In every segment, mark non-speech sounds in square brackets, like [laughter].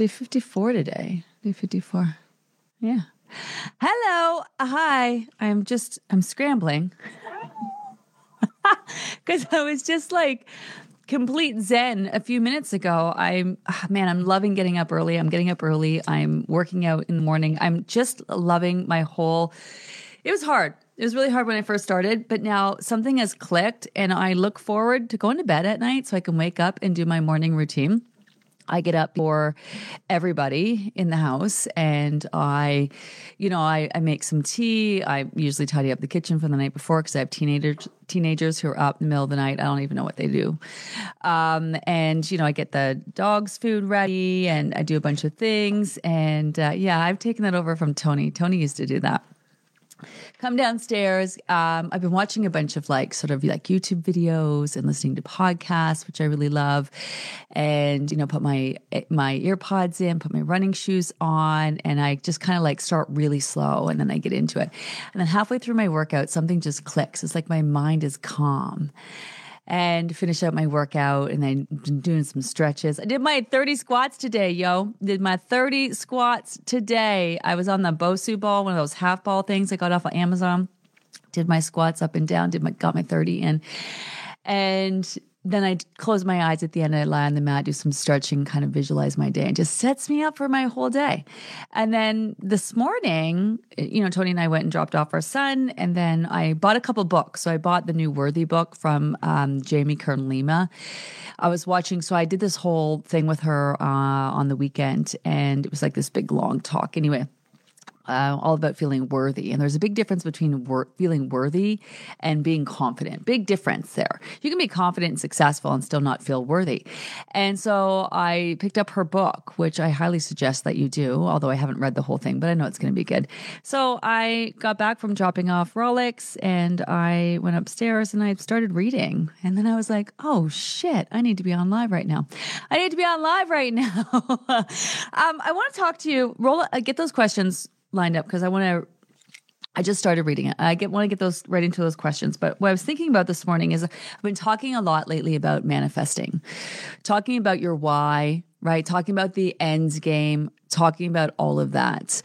Day 54 today. Day 54. Yeah. Hello. Hi. I'm just, I'm scrambling. [laughs] Because I was just like complete zen a few minutes ago. I'm, ah, man, I'm loving getting up early. I'm getting up early. I'm working out in the morning. I'm just loving my whole, it was hard. It was really hard when I first started, but now something has clicked and I look forward to going to bed at night so I can wake up and do my morning routine. I get up for everybody in the house and I, you know, I, I make some tea. I usually tidy up the kitchen from the night before because I have teenagers teenagers who are up in the middle of the night. I don't even know what they do. Um, and, you know, I get the dog's food ready and I do a bunch of things. And uh, yeah, I've taken that over from Tony. Tony used to do that come downstairs. Um, I've been watching a bunch of like sort of like YouTube videos and listening to podcasts, which I really love. And you know, put my my earpods in, put my running shoes on, and I just kind of like start really slow, and then I get into it. And then halfway through my workout, something just clicks. It's like my mind is calm and finish up my workout and then doing some stretches. I did my 30 squats today, yo. Did my 30 squats today. I was on the Bosu ball, one of those half ball things I got off of Amazon. Did my squats up and down, did my got my 30 in. And then I close my eyes at the end. I lie on the mat, do some stretching, kind of visualize my day, and just sets me up for my whole day. And then this morning, you know, Tony and I went and dropped off our son, and then I bought a couple books. So I bought the new Worthy book from um, Jamie Kern Lima. I was watching, so I did this whole thing with her uh, on the weekend, and it was like this big long talk. Anyway, uh, all about feeling worthy. And there's a big difference between wor- feeling worthy and being confident. Big difference there. You can be confident and successful and still not feel worthy. And so I picked up her book, which I highly suggest that you do, although I haven't read the whole thing, but I know it's going to be good. So I got back from dropping off Rolex and I went upstairs and I started reading. And then I was like, oh shit, I need to be on live right now. I need to be on live right [laughs] now. um, I want to talk to you. Roll, uh, get those questions lined up because I want to I just started reading it. I get want to get those right into those questions. But what I was thinking about this morning is I've been talking a lot lately about manifesting, talking about your why, right? Talking about the ends game, talking about all of that.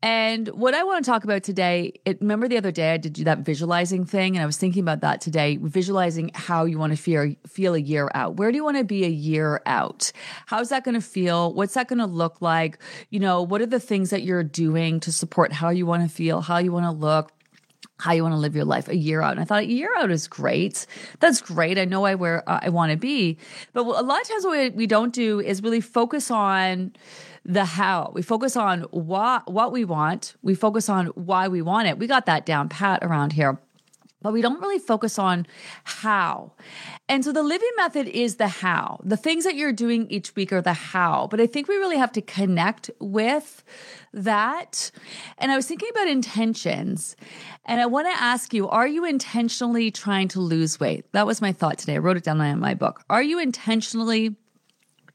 And what I want to talk about today, it, remember the other day I did that visualizing thing, and I was thinking about that today, visualizing how you want to feel feel a year out. Where do you want to be a year out? How's that going to feel? What's that going to look like? You know, what are the things that you're doing to support how you want to feel, how you want to look? How you want to live your life a year out. And I thought a year out is great. That's great. I know I where uh, I want to be, but a lot of times what we, we don't do is really focus on the how. We focus on what what we want. We focus on why we want it. We got that down pat around here. But we don't really focus on how. And so the Livy method is the how. The things that you're doing each week are the how. But I think we really have to connect with that. And I was thinking about intentions. And I want to ask you are you intentionally trying to lose weight? That was my thought today. I wrote it down in my book. Are you intentionally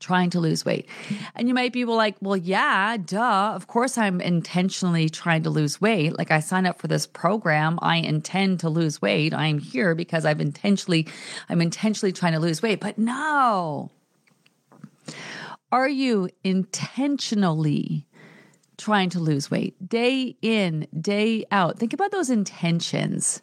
trying to lose weight. And you might be like, well, yeah, duh. Of course, I'm intentionally trying to lose weight. Like I signed up for this program. I intend to lose weight. I'm here because I've intentionally, I'm intentionally trying to lose weight. But no. Are you intentionally trying to lose weight day in, day out? Think about those intentions.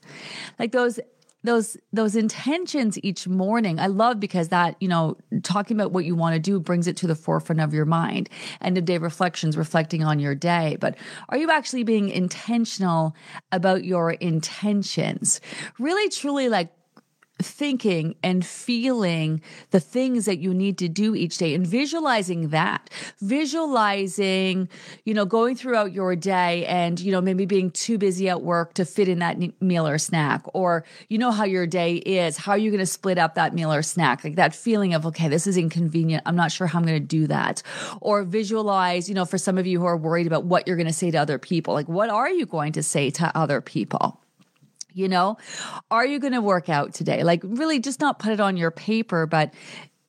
Like those those those intentions each morning. I love because that you know talking about what you want to do brings it to the forefront of your mind. End of day reflections reflecting on your day. But are you actually being intentional about your intentions? Really truly like thinking and feeling the things that you need to do each day and visualizing that. Visualizing you know going throughout your day and you know maybe being too busy at work to fit in that meal or snack or you know how your day is how are you going to split up that meal or snack like that feeling of okay this is inconvenient. I'm not sure how i'm going to do that. Or visualize you know for some of you who are worried about what you're going to say to other people like what are you going to say to other people you know, are you going to work out today? Like, really, just not put it on your paper, but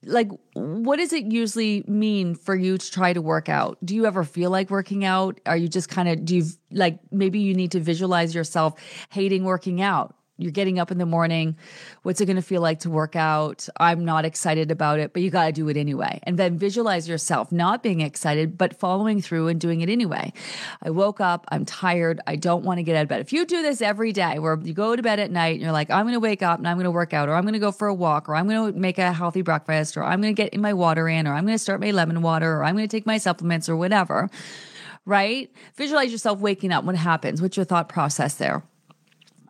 like, what does it usually mean for you to try to work out? Do you ever feel like working out? Are you just kind of, do you like maybe you need to visualize yourself hating working out? You're getting up in the morning. What's it going to feel like to work out? I'm not excited about it, but you got to do it anyway. And then visualize yourself not being excited, but following through and doing it anyway. I woke up. I'm tired. I don't want to get out of bed. If you do this every day where you go to bed at night and you're like, I'm going to wake up and I'm going to work out, or I'm going to go for a walk, or I'm going to make a healthy breakfast, or I'm going to get in my water in, or I'm going to start my lemon water, or I'm going to take my supplements or whatever, right? Visualize yourself waking up. What happens? What's your thought process there?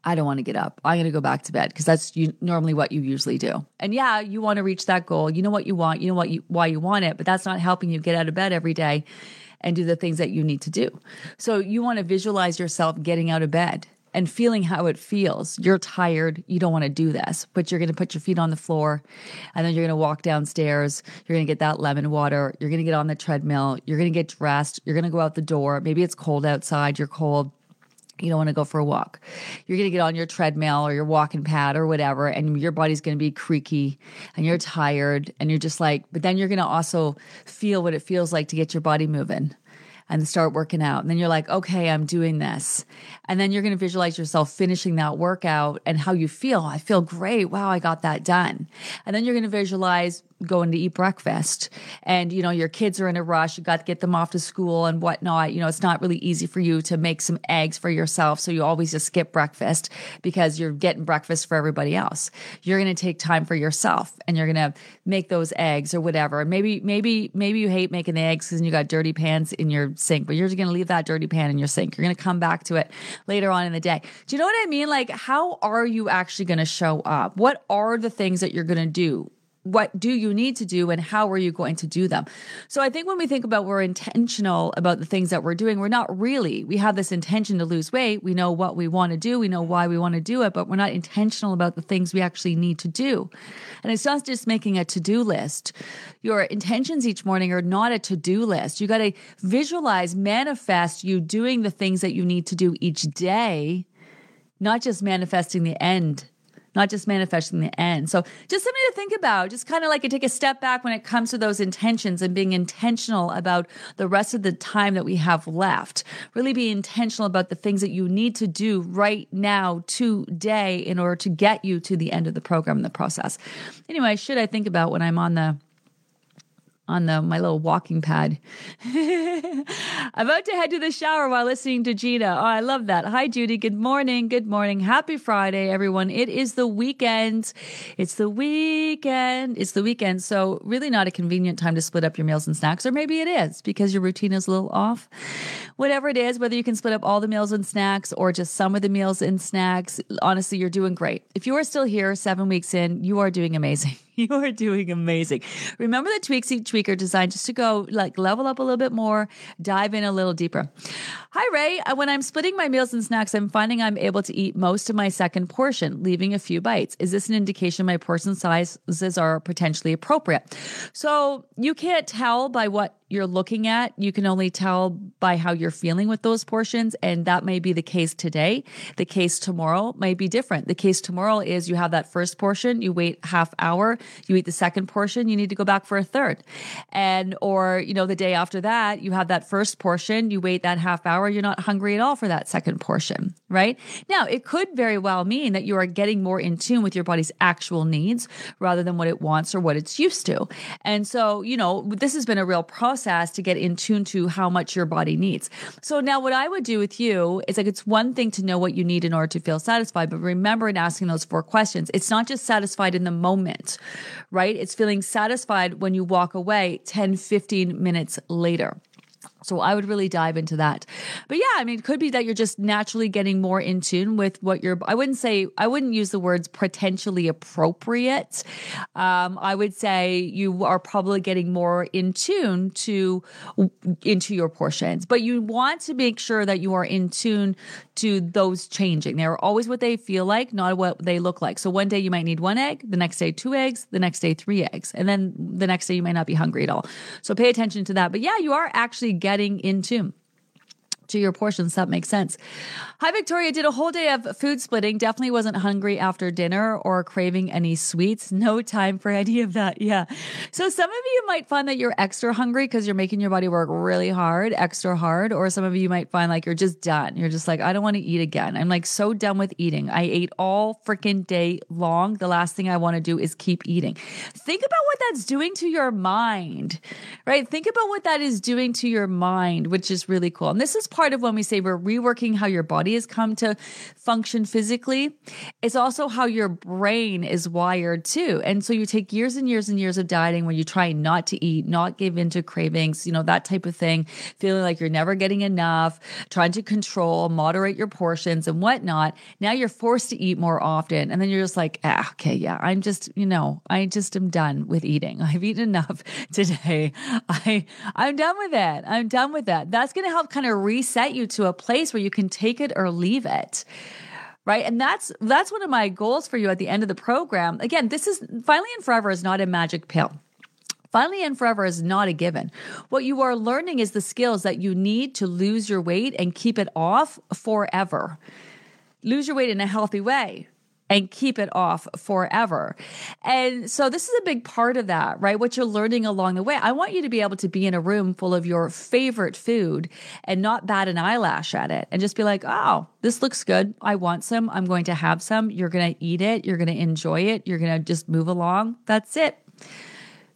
I don't want to get up. I'm going to go back to bed because that's you, normally what you usually do. And yeah, you want to reach that goal. You know what you want. You know what you why you want it, but that's not helping you get out of bed every day and do the things that you need to do. So you want to visualize yourself getting out of bed and feeling how it feels. You're tired. You don't want to do this, but you're going to put your feet on the floor and then you're going to walk downstairs. You're going to get that lemon water. You're going to get on the treadmill. You're going to get dressed. You're going to go out the door. Maybe it's cold outside. You're cold you don't want to go for a walk. You're going to get on your treadmill or your walking pad or whatever, and your body's going to be creaky and you're tired. And you're just like, but then you're going to also feel what it feels like to get your body moving and start working out. And then you're like, okay, I'm doing this. And then you're going to visualize yourself finishing that workout and how you feel. I feel great. Wow, I got that done. And then you're going to visualize going to eat breakfast. And you know your kids are in a rush. You got to get them off to school and whatnot. You know it's not really easy for you to make some eggs for yourself. So you always just skip breakfast because you're getting breakfast for everybody else. You're going to take time for yourself and you're going to make those eggs or whatever. Maybe maybe maybe you hate making the eggs because you got dirty pans in your sink but you're just going to leave that dirty pan in your sink. You're going to come back to it later on in the day. Do you know what i mean? Like how are you actually going to show up? What are the things that you're going to do what do you need to do and how are you going to do them? So i think when we think about we're intentional about the things that we're doing we're not really we have this intention to lose weight. We know what we want to do. We know why we want to do it but we're not intentional about the things we actually need to do. And it's not just making a to-do list. Your intentions each morning are not a to-do list. You got to visualize manifest you doing the things that you need to do each day not just manifesting the end not just manifesting the end. So just something to think about, just kind of like take a step back when it comes to those intentions and being intentional about the rest of the time that we have left. Really be intentional about the things that you need to do right now, today, in order to get you to the end of the program and the process. Anyway, should I think about when I'm on the on the my little walking pad. [laughs] I'm about to head to the shower while listening to Gina. Oh, I love that. Hi, Judy. Good morning. Good morning. Happy Friday, everyone. It is the weekend. It's the weekend. It's the weekend. So, really not a convenient time to split up your meals and snacks, or maybe it is because your routine is a little off. Whatever it is, whether you can split up all the meals and snacks or just some of the meals and snacks, honestly, you're doing great. If you are still here seven weeks in, you are doing amazing. [laughs] [laughs] You are doing amazing. Remember the tweaks each week are designed just to go like level up a little bit more, dive in a little deeper. Hi, Ray. Uh, when I'm splitting my meals and snacks, I'm finding I'm able to eat most of my second portion, leaving a few bites. Is this an indication my portion sizes are potentially appropriate? So you can't tell by what you're looking at. You can only tell by how you're feeling with those portions. And that may be the case today. The case tomorrow might be different. The case tomorrow is you have that first portion, you wait half hour, you eat the second portion, you need to go back for a third. And, or, you know, the day after that, you have that first portion, you wait that half hour, you're not hungry at all for that second portion, right? Now, it could very well mean that you are getting more in tune with your body's actual needs rather than what it wants or what it's used to. And so, you know, this has been a real process process to get in tune to how much your body needs. So now what I would do with you is like it's one thing to know what you need in order to feel satisfied, but remember in asking those four questions, it's not just satisfied in the moment, right? It's feeling satisfied when you walk away 10, 15 minutes later. So I would really dive into that. But yeah, I mean, it could be that you're just naturally getting more in tune with what you're, I wouldn't say, I wouldn't use the words potentially appropriate. Um, I would say you are probably getting more in tune to, into your portions, but you want to make sure that you are in tune to those changing. They're always what they feel like, not what they look like. So one day you might need one egg, the next day two eggs, the next day three eggs, and then the next day you might not be hungry at all. So pay attention to that. But yeah, you are actually getting getting into to your portions. That makes sense. Hi, Victoria. Did a whole day of food splitting. Definitely wasn't hungry after dinner or craving any sweets. No time for any of that. Yeah. So some of you might find that you're extra hungry because you're making your body work really hard, extra hard. Or some of you might find like you're just done. You're just like, I don't want to eat again. I'm like so done with eating. I ate all freaking day long. The last thing I want to do is keep eating. Think about what that's doing to your mind, right? Think about what that is doing to your mind, which is really cool. And this is part part of when we say we're reworking how your body has come to function physically. It's also how your brain is wired too. And so you take years and years and years of dieting where you try not to eat, not give into cravings, you know, that type of thing, feeling like you're never getting enough, trying to control, moderate your portions and whatnot. Now you're forced to eat more often. And then you're just like, ah, okay, yeah, I'm just, you know, I just am done with eating. [laughs] I've eaten enough [laughs] today. I, I'm done with it. I'm done with that. That's to help kind of reset set you to a place where you can take it or leave it right and that's that's one of my goals for you at the end of the program again this is finally and forever is not a magic pill Finally and forever is not a given. What you are learning is the skills that you need to lose your weight and keep it off forever. Lose your weight in a healthy way and keep it off forever. And so this is a big part of that, right? What you're learning along the way. I want you to be able to be in a room full of your favorite food and not bat an eyelash at it and just be like, oh, this looks good. I want some. I'm going to have some. You're going to eat it. You're going to enjoy it. You're going to just move along. That's it.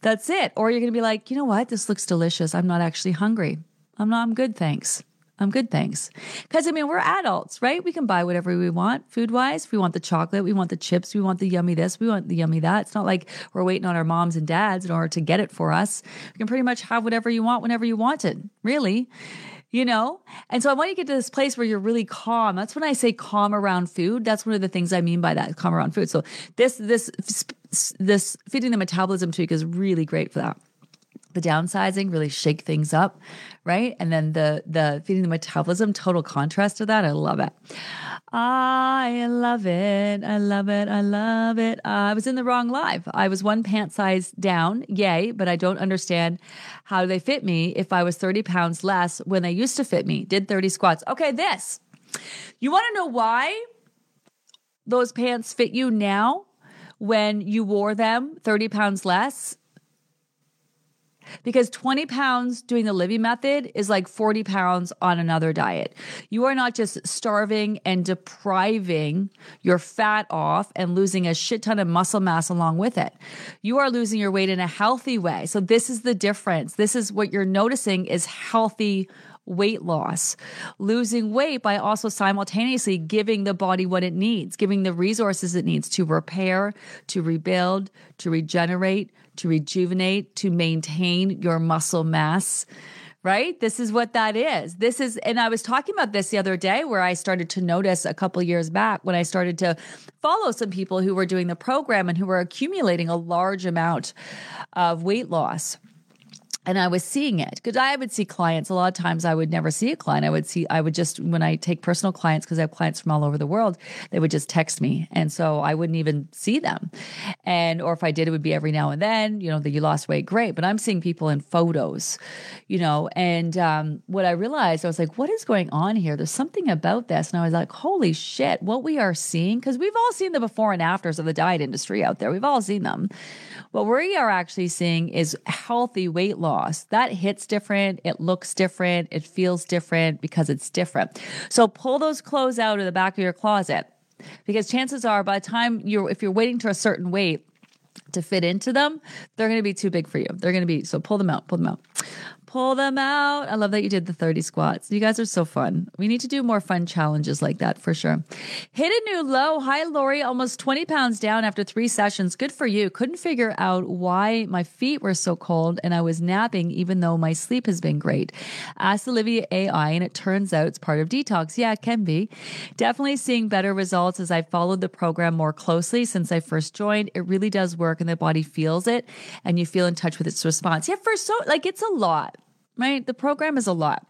That's it. Or you're going to be like, you know what? This looks delicious. I'm not actually hungry. I'm not, I'm good. Thanks. I'm good, thanks. Because I mean, we're adults, right? We can buy whatever we want food wise. We want the chocolate, we want the chips, we want the yummy this, we want the yummy that. It's not like we're waiting on our moms and dads in order to get it for us. We can pretty much have whatever you want whenever you want it, really. You know? And so I want you to get to this place where you're really calm. That's when I say calm around food. That's one of the things I mean by that, calm around food. So this, this, this feeding the metabolism tweak is really great for that the downsizing really shake things up right? And then the the feeding the metabolism total contrast to that i love it. I love it. I love it. I love it. Uh, i was in the wrong live. I was one pant size down yay but i don't understand how they fit me if i was 30 pounds less when they used to fit me. Did 30 squats. Okay this. You want to know why those pants fit you now when you wore them 30 pounds less because 20 pounds doing the Livy method is like 40 pounds on another diet. You are not just starving and depriving your fat off and losing a shit ton of muscle mass along with it. You are losing your weight in a healthy way. So this is the difference. This is what you're noticing is healthy weight loss, losing weight by also simultaneously giving the body what it needs, giving the resources it needs to repair, to rebuild, to regenerate, to rejuvenate, to maintain your muscle mass right? This is what that is. This is, and I was talking about this the other day where I started to notice a couple years back when I started to follow some people who were doing the program and who were accumulating a large amount of weight loss and I was seeing it because I would see clients. A lot of times I would never see a client. I would see, I would just, when I take personal clients, because I have clients from all over the world, they would just text me. And so I wouldn't even see them. And, or if I did, it would be every now and then, you know, that you lost weight, great. But I'm seeing people in photos, you know, and um, what I realized, I was like, what is going on here? There's something about this. And I was like, holy shit, what we are seeing, because we've all seen the before and afters of the diet industry out there. We've all seen them. What we are actually seeing is healthy weight loss. That hits different, it looks different, it feels different because it's different. So pull those clothes out of the back of your closet because chances are by the time you're if you're waiting to a certain weight to fit into them, they're going to be too big for you. They're going to be so pull them out, pull them out. Pull them out. I love that you did the 30 squats. You guys are so fun. We need to do more fun challenges like that for sure. Hit a new low. Hi, Lori. Almost 20 pounds down after three sessions. Good for you. Couldn't figure out why my feet were so cold and I was napping even though my sleep has been great. Asked Olivia AI and it turns out it's part of detox. Yeah, it can be. Definitely seeing better results as I followed the program more closely since I first joined. It really does work the body feels it and you feel in touch with its response. Yeah, for so, like, it's a lot right? The program is a lot.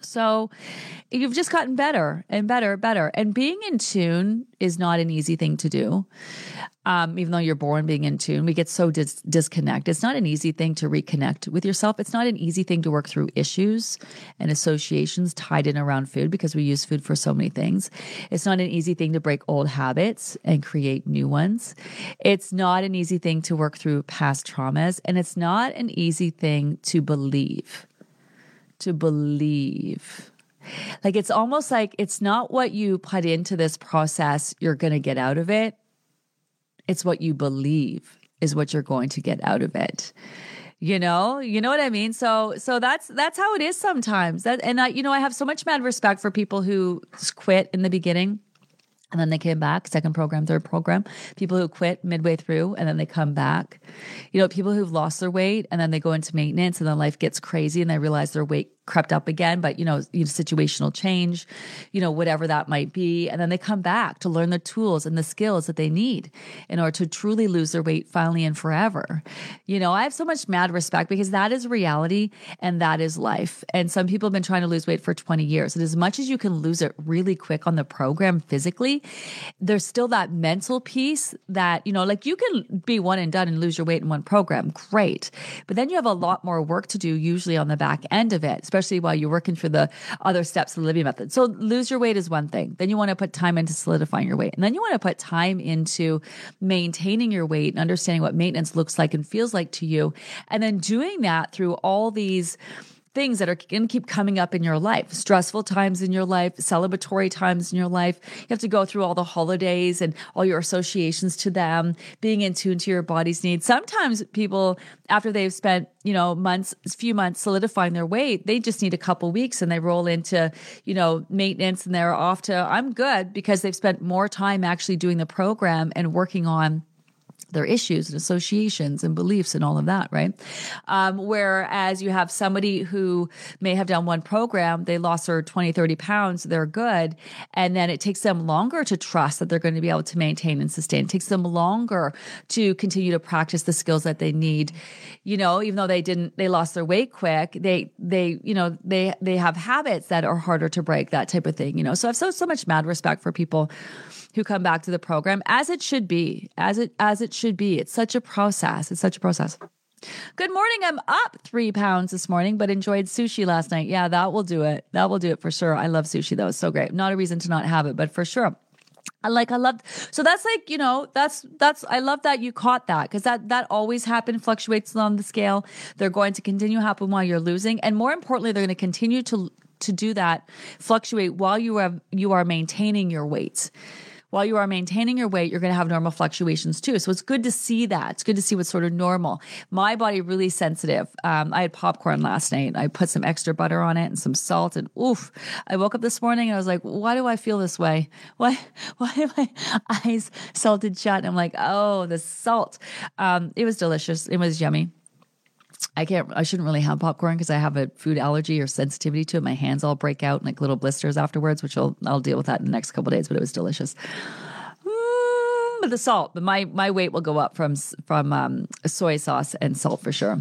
So you've just gotten better and better, better. And being in tune is not an easy thing to do. Um, even though you're born being in tune, we get so dis- disconnect. It's not an easy thing to reconnect with yourself. It's not an easy thing to work through issues and associations tied in around food because we use food for so many things. It's not an easy thing to break old habits and create new ones. It's not an easy thing to work through past traumas. And it's not an easy thing to believe. To believe. Like it's almost like it's not what you put into this process you're going to get out of it. It's what you believe is what you're going to get out of it. You know? You know what i mean? So so that's that's how it is sometimes. That and i you know i have so much mad respect for people who quit in the beginning and then they came back second program third program. People who quit midway through and then they come back. You know people who've lost their weight and then they go into maintenance and then life gets crazy and they realize their weight crept up again, but you know, situational change, you know, whatever that might be. And then they come back to learn the tools and the skills that they need in order to truly lose their weight finally and forever. You know, I have so much mad respect because that is reality and that is life. And some people have been trying to lose weight for 20 years. And as much as you can lose it really quick on the program physically, there's still that mental piece that, you know, like you can be one and done and lose your weight in one program. Great. But then you have a lot more work to do usually on the back end of it, especially especially while you're working for the other steps of the Livy method. So lose your weight is one thing. Then you want to put time into solidifying your weight. And then you want to put time into maintaining your weight and understanding what maintenance looks like and feels like to you. And then doing that through all these things that are going to keep coming up in your life stressful times in your life, celebratory times in your life. You have to go through all the holidays and all your associations to them, being in tune to your body's needs. Sometimes people, after they've spent, you know, months, few months solidifying their weight, they just need a couple weeks and they roll into, you know, maintenance and they're off to, I'm good because they've spent more time actually doing the program and working on their issues and associations and beliefs and all of that, right? Um, whereas you have somebody who may have done one program, they lost their 20, 30 pounds, they're good. And then it takes them longer to trust that they're going to be able to maintain and sustain. It takes them longer to continue to practice the skills that they need. You know, even though they didn't, they lost their weight quick, they, they, you know, they, they have habits that are harder to break, that type of thing, you know? So I have so, so much mad respect for people who come back to the program as it should be, as it as it should be. It's such a process. It's such a process. Good morning. I'm up three pounds this morning, but enjoyed sushi last night. Yeah, that will do it. That will do it for sure. I love sushi. That was so great. Not a reason to not have it, but for sure. I like I love so that's like you know that's that's I love that you caught that because that that always happen fluctuates on the scale they're going to continue happen while you're losing and more importantly they're going to continue to to do that fluctuate while you are you are maintaining your weight while you are maintaining your weight, you're going to have normal fluctuations too. So it's good to see that. It's good to see what's sort of normal. My body really sensitive. Um, I had popcorn last night. I put some extra butter on it and some salt, and oof! I woke up this morning and I was like, "Why do I feel this way? Why? [laughs] Why are my [laughs] eyes salted shut?" And I'm like, "Oh, the salt." Um, it was delicious. It was yummy. I can't, I shouldn't really have popcorn because I have a food allergy or sensitivity to it. My hands all break out like little blisters afterwards, which I'll, I'll deal with that in the next couple days, but it was delicious. Mm, but the salt, but my, my weight will go up from, from um, soy sauce and salt for sure.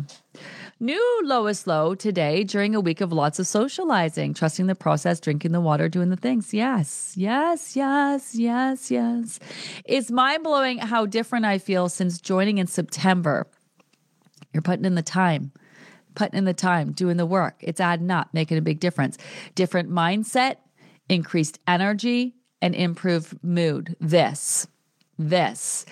New lowest low today during a week of lots of socializing, trusting the process, drinking the water, doing the things. Yes, yes, yes, yes, yes. It's mind blowing how different I feel since joining in September. You're putting in the time, putting in the time, doing the work. It's adding up, making a big difference. Different mindset, increased energy, and improved mood. This this.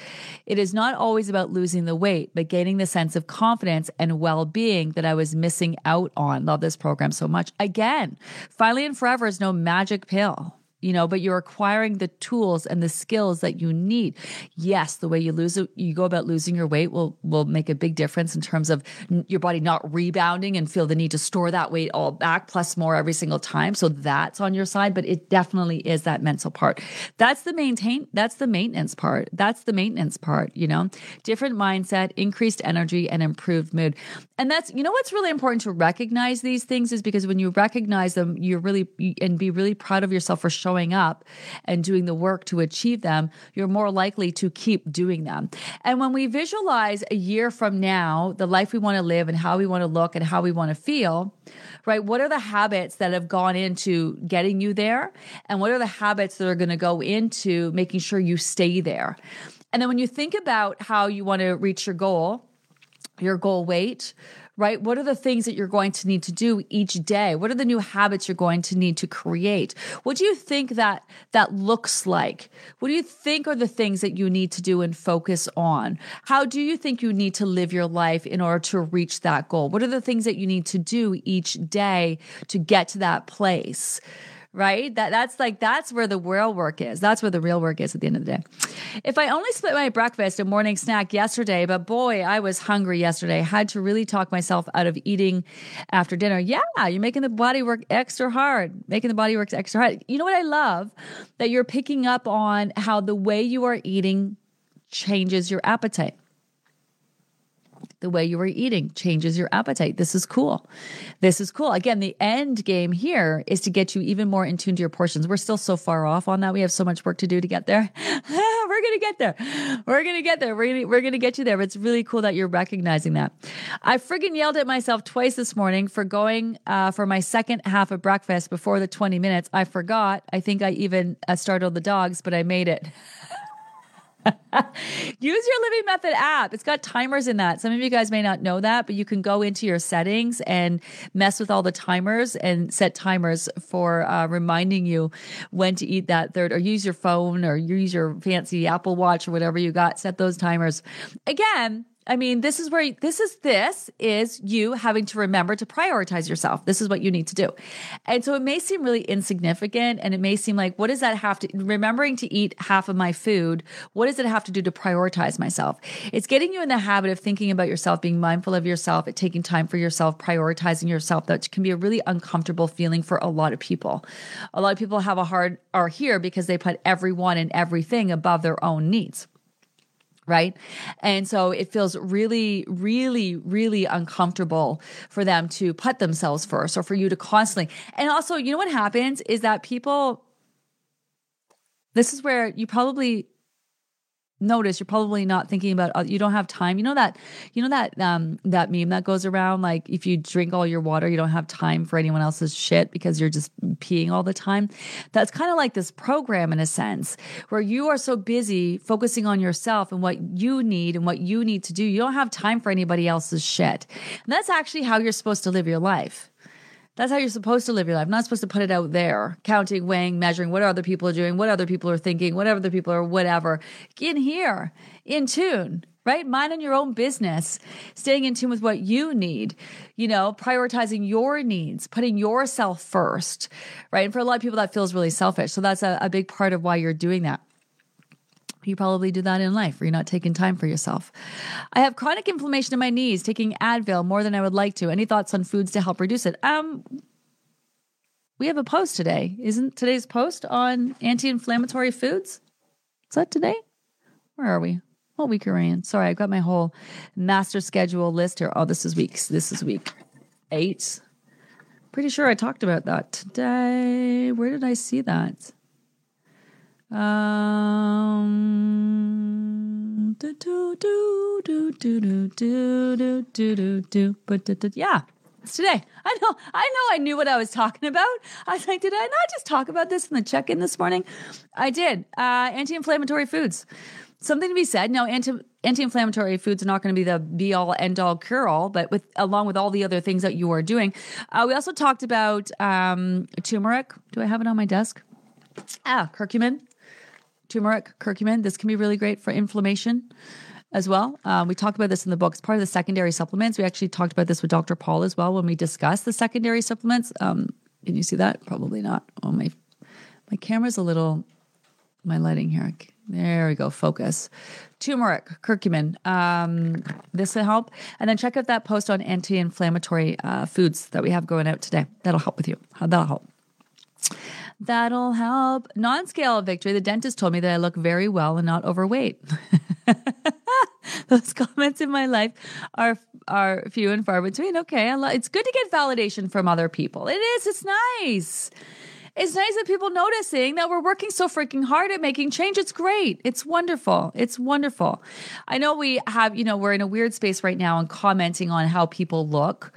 It is not always about losing the weight, but gaining the sense of confidence and well being that I was missing out on. Love this program so much. Again, finally and forever is no magic pill. You know, but you're acquiring the tools and the skills that you need. Yes, the way you lose it, you go about losing your weight will will make a big difference in terms of your body not rebounding and feel the need to store that weight all back plus more every single time. So that's on your side, but it definitely is that mental part. That's the maintain that's the maintenance part. That's the maintenance part, you know. Different mindset, increased energy and improved mood. And that's you know what's really important to recognize these things is because when you recognize them, you're really and be really proud of yourself for showing up and doing the work to achieve them, you're more likely to keep doing them. And when we visualize a year from now, the life we want to live and how we want to look and how we want to feel, right? What are the habits that have gone into getting you there? And what are the habits that are going to go into making sure you stay there? And then when you think about how you want to reach your goal, your goal weight, right? What are the things that you're going to need to do each day? What are the new habits you're going to need to create? What do you think that that looks like? What do you think are the things that you need to do and focus on? How do you think you need to live your life in order to reach that goal? What are the things that you need to do each day to get to that place? Right? That that's like that's where the real work is. That's where the real work is at the end of the day. If I only split my breakfast and morning snack yesterday, but boy, I was hungry yesterday. Had to really talk myself out of eating after dinner. Yeah, you're making the body work extra hard. Making the body work extra hard. You know what I love? That you're picking up on how the way you are eating changes your appetite the way you are eating changes your appetite. This is cool. This is cool. Again, the end game here is to get you even more in tune to your portions. We're still so far off on that. We have so much work to do to get there. [laughs] we're going to get there. We're going to get there. We're going to, we're going to get you there. But it's really cool that you're recognizing that. I friggin' yelled at myself twice this morning for going uh, for my second half of breakfast before the 20 minutes. I forgot. I think I even uh, startled the dogs, but I made it. [laughs] Use your Livy Method app. It's got timers in that. Some of you guys may not know that, but you can go into your settings and mess with all the timers and set timers for uh, reminding you when to eat that third, or use your phone or use your fancy Apple Watch or whatever you got. Set those timers. Again, I mean, this is where this is this is you having to remember to prioritize yourself. This is what you need to do. And so it may seem really insignificant and it may seem like what does that have to remembering to eat half of my food, what does it have to do to prioritize myself? It's getting you in the habit of thinking about yourself, being mindful of yourself, taking time for yourself, prioritizing yourself. That can be a really uncomfortable feeling for a lot of people. A lot of people have a hard are here because they put everyone and everything above their own needs right? And so it feels really, really, really uncomfortable for them to put themselves first or for you to constantly. And also, you know what happens is that people, this is where you probably notice you're probably not thinking about uh, you don't have time. You know that you know that um that meme that goes around like if you drink all your water you don't have time for anyone else's shit because you're just peeing all the time? That's kind of like this program in a sense where you are so busy focusing on yourself and what you need and what you need to do you don't have time for anybody else's shit. And that's actually how you're supposed to live your life that's how you're supposed to live your life. Not supposed to put it out there, counting, weighing, measuring what other people are doing, what other people are thinking, what other people are whatever. In here, in tune, right? Minding your own business, staying in tune with what you need, you know, prioritizing your needs, putting yourself first, right? And for a lot of people, that feels really selfish. So that's a, a big part of why you're doing that. You probably do that in life where you're not taking time for yourself. I have chronic inflammation in my knees, taking Advil more than I would like to. Any thoughts on foods to help reduce it? Um, we have a post today. Isn't today's post on anti-inflammatory foods? Is that today? Where are we? What week are we in? Sorry, I've got my whole master schedule list here. Oh, this is week. This is week eight. Pretty sure I talked about that today. Where did I see that? Um, do, do, do, do, do, do, do, do, do, do, do. but yeah, it's today. I know, I know, I knew what I was talking about. I was like, did I not just talk about this in the check-in this morning? I did. Uh, anti-inflammatory foods. Something to be said. Now, anti anti-inflammatory foods are not going to be the be-all, end-all, cure-all, but with along with all the other things that you are doing, uh, we also talked about um, turmeric. Do I have it on my desk? Ah, curcumin turmeric, curcumin. This can be really great for inflammation as well. Um, we talked about this in the book. It's part of the secondary supplements. We actually talked about this with Dr. Paul as well when we discussed the secondary supplements. Um, can you see that? Probably not. Oh, my My camera's a little, my lighting here. There we go. Focus. Turmeric, curcumin. Um, this will help. And then check out that post on anti inflammatory uh, foods that we have going out today. That'll help with you. That'll help. That'll help. Non scale victory. The dentist told me that I look very well and not overweight. [laughs] Those comments in my life are are few and far between. Okay, lo- it's good to get validation from other people. It is. It's nice. It's nice that people noticing that we're working so freaking hard at making change. It's great. It's wonderful. It's wonderful. I know we have, you know, we're in a weird space right now and commenting on how people look.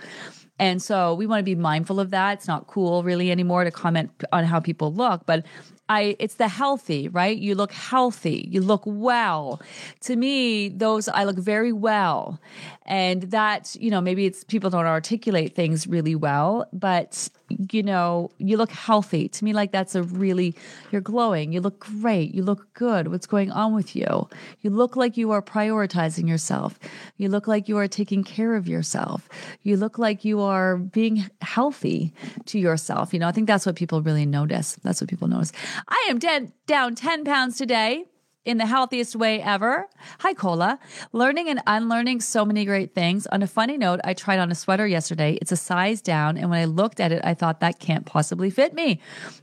And so we want to be mindful of that. It's not cool really anymore to comment on how people look, but I it's the healthy, right? You look healthy, you look well. To me, those I look very well. And that, you know, maybe it's people don't articulate things really well, but you know, you look healthy. To me, like that's a really, you're glowing. You look great. You look good. What's going on with you? You look like you are prioritizing yourself. You look like you are taking care of yourself. You look like you are being healthy to yourself. You know, I think that's what people really notice. That's what people notice. I am dead, down 10 pounds today in the healthiest way ever. Hi, Cola. Learning and unlearning so many great things. On a funny note, I tried on a sweater yesterday. It's a size down. And when I looked at it, I thought that can't possibly fit me.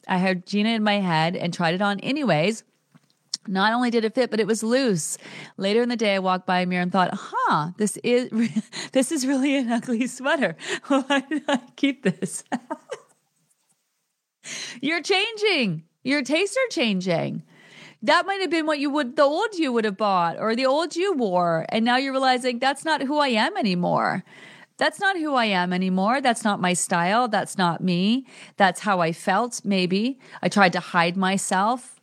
I had Gina in my head and tried it on anyways. Not only did it fit, but it was loose. Later in the day, I walked by a mirror and thought, "Huh, this is [laughs] this is really an ugly sweater. [laughs] Why did I keep this?" [laughs] You're changing. Your tastes are changing that might have been what you would the old you would have bought or the old you wore. And now you're realizing that's not who i am anymore. That's not who i am anymore. That's not my style. That's not me. That's how i felt maybe. I tried to hide myself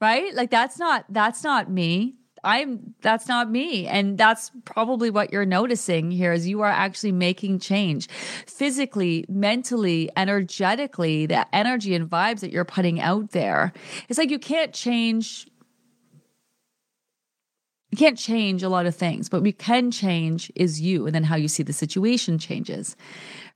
right? Like that's not that's not me I'm that's not me. And that's probably what you're noticing here is you are actually making change physically, mentally, energetically, the energy and vibes that you're putting out there. It's like you can't change you can't change a lot of things, but we can change is you and then how you see the situation changes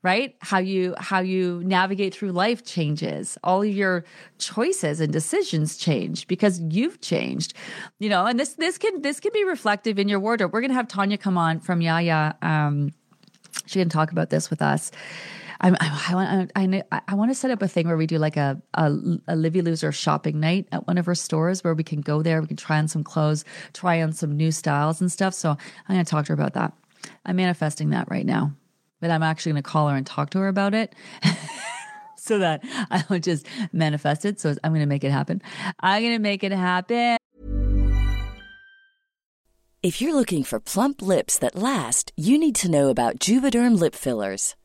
right? How you how you navigate through life changes. All of your choices and decisions change because you've changed you know? And this this can this can be reflective in your wardrobe. We're going to have tanya come on from yaya. Um she can talk about this with us. I, I, I, I, I want to set up a thing where we do like a, a, a Livy Loser shopping night at one of her stores where we can go there, we can try on some clothes, try on some new styles and stuff. So I'm going to talk to her about that. I'm manifesting that right now but I'm actually going to call her and talk to her about it. [laughs] so that I don't just manifest it. So I'm going to make it happen. I'm going to make it happen. If you're looking for plump lips that last, you need to know about Juvederm lip fillers.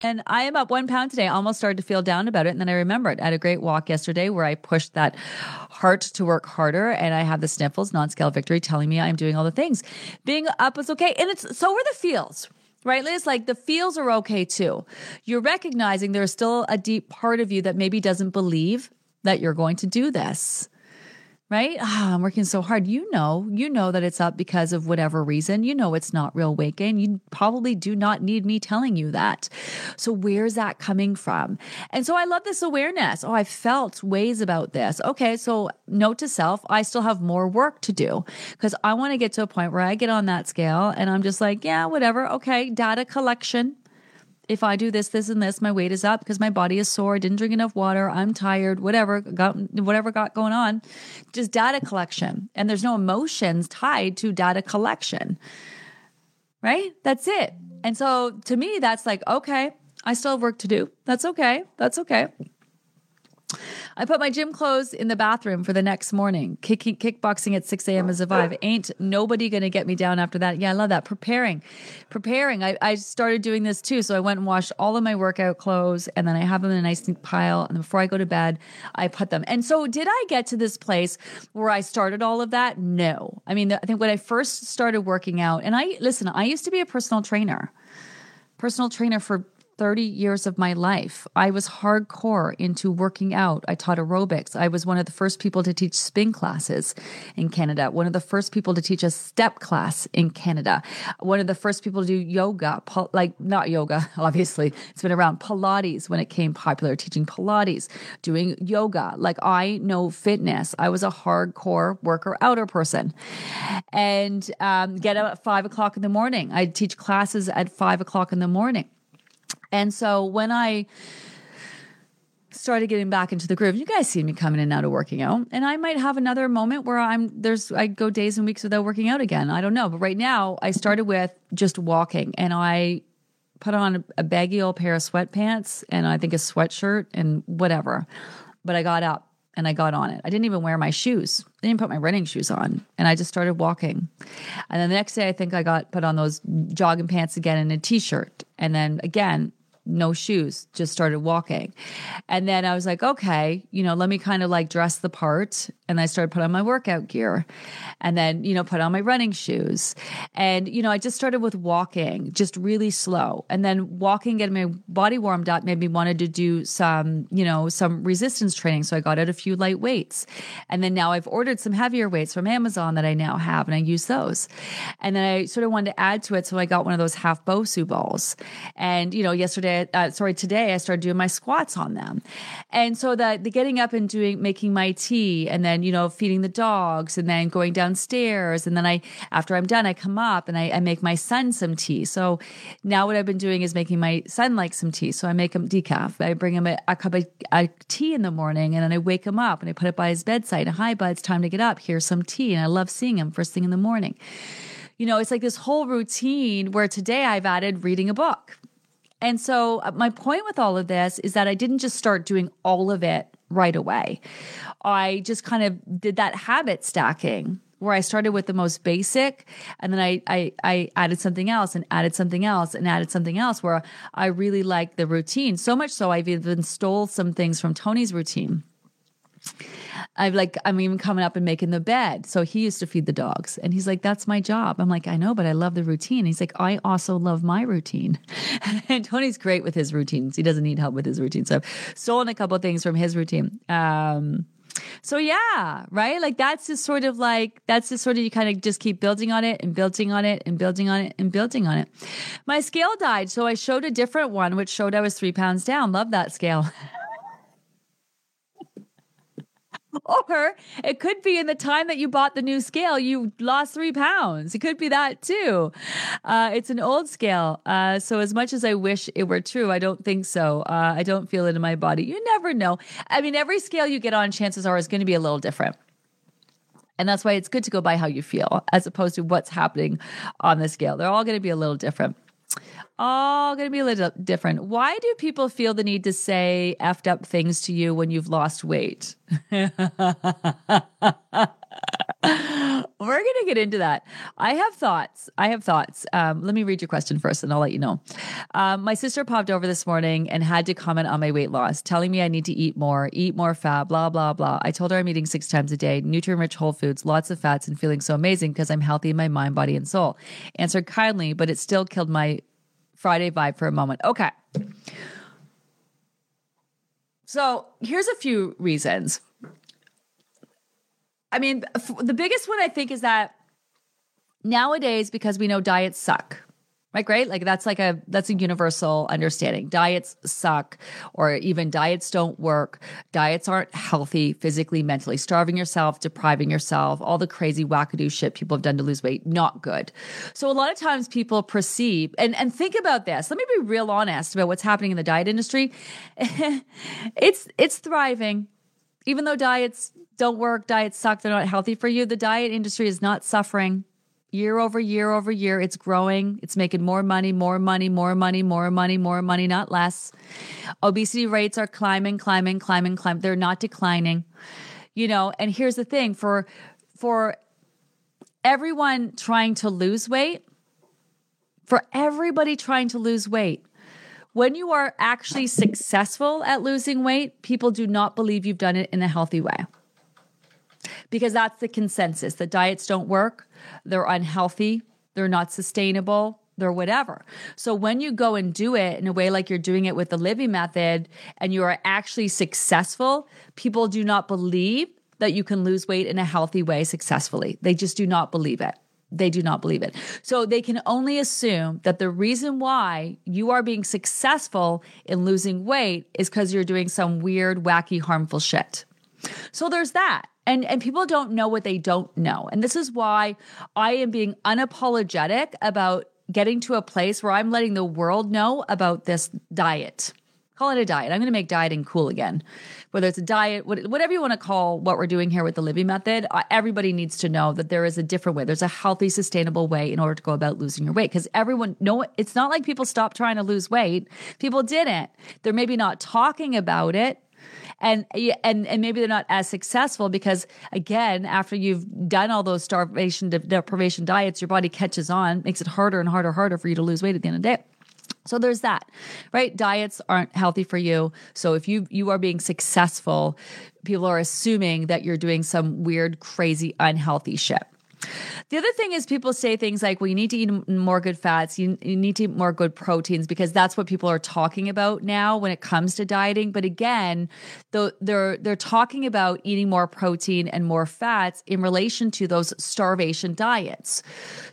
And I am up one pound today. I almost started to feel down about it. And then I remembered I had a great walk yesterday where I pushed that heart to work harder and I have the sniffles, non scale victory telling me I'm doing all the things. Being up is okay. And it's so are the feels right, Liz? Like the feels are okay too. You're recognizing there's still a deep part of you that maybe doesn't believe that you're going to do this right? Oh, I'm working so hard. You know, you know that it's up because of whatever reason. You know it's not real gain. You probably do not need me telling you that. So where's that coming from? And so I love this awareness. Oh, I felt ways about this. Okay, so note to self, I still have more work to do because I want to get to a point where I get on that scale and I'm just like, yeah, whatever. Okay, data collection if I do this, this, and this, my weight is up because my body is sore. I didn't drink enough water. I'm tired. Whatever got whatever got going on, just data collection. And there's no emotions tied to data collection, right? That's it. And so to me, that's like okay, I still have work to do. That's okay. That's okay. I put my gym clothes in the bathroom for the next morning. Kick, kickboxing at 6 a.m. is a vibe. Ain't nobody going to get me down after that. Yeah, I love that. Preparing, preparing. I, I started doing this too. So I went and washed all of my workout clothes and then I have them in a nice pile. And before I go to bed, I put them. And so did I get to this place where I started all of that? No. I mean, I think when I first started working out, and I listen, I used to be a personal trainer, personal trainer for 30 years of my life, I was hardcore into working out. I taught aerobics. I was one of the first people to teach spin classes in Canada, one of the first people to teach a step class in Canada, one of the first people to do yoga, like not yoga, [laughs] obviously, it's been around Pilates when it came popular, teaching Pilates, doing yoga. Like I know fitness. I was a hardcore worker outer person and um, get up at five o'clock in the morning. I'd teach classes at five o'clock in the morning. And so when I started getting back into the groove, you guys see me coming in and out of working out, and I might have another moment where I'm there's I go days and weeks without working out again. I don't know, but right now I started with just walking, and I put on a baggy old pair of sweatpants and I think a sweatshirt and whatever. But I got up and I got on it. I didn't even wear my shoes. I didn't put my running shoes on and I just started walking. And then the next day I think I got put on those jogging pants again and a t-shirt. And then again, no shoes, just started walking. And then I was like, okay, you know, let me kind of like dress the part. And I started put on my workout gear and then, you know, put on my running shoes. And, you know, I just started with walking, just really slow. And then walking, getting my body warmed up made me wanted to do some, you know, some resistance training. So I got out a few light weights. And then now I've ordered some heavier weights from Amazon that I now have and I use those. And then I sort of wanted to add to it. So I got one of those half Bosu balls. And, you know, yesterday uh, sorry, today I started doing my squats on them. And so that the getting up and doing, making my tea and then, you know, feeding the dogs and then going downstairs. And then I, after I'm done, I come up and I, I make my son some tea. So now what I've been doing is making my son like some tea. So I make him decaf. I bring him a, a cup of a tea in the morning and then I wake him up and I put it by his bedside. And Hi, bud, it's time to get up. Here's some tea. And I love seeing him first thing in the morning you know, it's like this whole routine where today I've added reading a book. And so, uh, my point with all of this is that I didn't just start doing all of it right away. I just kind of did that habit stacking where I started with the most basic and then I, I, I added something else and added something else and added something else where I really like the routine. So much so I've even stole some things from Tony's routine. I've like, I'm even coming up and making the bed. So he used to feed the dogs. And he's like, that's my job. I'm like, I know, but I love the routine. He's like, I also love my routine. [laughs] and Tony's great with his routines. He doesn't need help with his routine. So I've stolen a couple things from his routine. Um, so yeah, right? Like that's just sort of like that's just sort of you kind of just keep building on it and building on it and building on it and building on it. My scale died, so I showed a different one which showed I was three pounds down. Love that scale. [laughs] Or it could be in the time that you bought the new scale, you lost three pounds. It could be that too. Uh, it's an old scale. Uh, so, as much as I wish it were true, I don't think so. Uh, I don't feel it in my body. You never know. I mean, every scale you get on, chances are, is going to be a little different. And that's why it's good to go by how you feel as opposed to what's happening on the scale. They're all going to be a little different. All going to be a little different. Why do people feel the need to say effed up things to you when you've lost weight? [laughs] We're going to get into that. I have thoughts. I have thoughts. Um, let me read your question first and I'll let you know. Um, my sister popped over this morning and had to comment on my weight loss, telling me I need to eat more, eat more fat, blah, blah, blah. I told her I'm eating six times a day, nutrient rich whole foods, lots of fats, and feeling so amazing because I'm healthy in my mind, body, and soul. Answered kindly, but it still killed my Friday vibe for a moment. Okay. So here's a few reasons. I mean, the biggest one I think is that nowadays, because we know diets suck, right? Like that's like a that's a universal understanding. Diets suck or even diets don't work. Diets aren't healthy physically mentally. Starving yourself depriving yourself all the crazy wackadoo shit people have done to lose weight not good. So a lot of times people perceive and and think about this. Let me be real honest about what's happening in the diet industry. [laughs] It's it's thriving even though diets don't work diets suck they're not healthy for you the diet industry is not suffering year over year over year. It's growing. It's making more money, more money, more money, more money, more money, not less. Obesity rates are climbing, climbing, climbing, climbing. They're not declining. You know, and here's the thing for for everyone trying to lose weight, for everybody trying to lose weight, when you are actually successful at losing weight, people do not believe you've done it in a healthy way because that's the consensus. The diets don't work, they're unhealthy, they're not sustainable, they're whatever. So when you go and do it in a way like you're doing it with the Livy method and you are actually successful, people do not believe that you can lose weight in a healthy way successfully. They just do not believe it. They do not believe it. So they can only assume that the reason why you are being successful in losing weight is because you're doing some weird, wacky, harmful shit. So there's that and and people don't know what they don't know and this is why i am being unapologetic about getting to a place where i'm letting the world know about this diet call it a diet. I'm going to make dieting cool again. Whether it's a diet whatever you want to call what we're doing here with the Livy method everybody needs to know that there is a different way. There's a healthy sustainable way in order to go about losing your weight because everyone no it's not like people stopped trying to lose weight. People didn't. They're maybe not talking about it and and and maybe they're not as successful because again after you've done all those starvation deprivation diets your body catches on makes it harder and harder harder for you to lose weight at the end of the day so there's that right? Diets aren't healthy for you. So if you you are being successful people are assuming that you're doing some weird crazy unhealthy shit the other thing is people say things like, well, you need to eat more good fats, you, you need to eat more good proteins because that's what people are talking about now when it comes to dieting. But again, the, they're they're talking about eating more protein and more fats in relation to those starvation diets.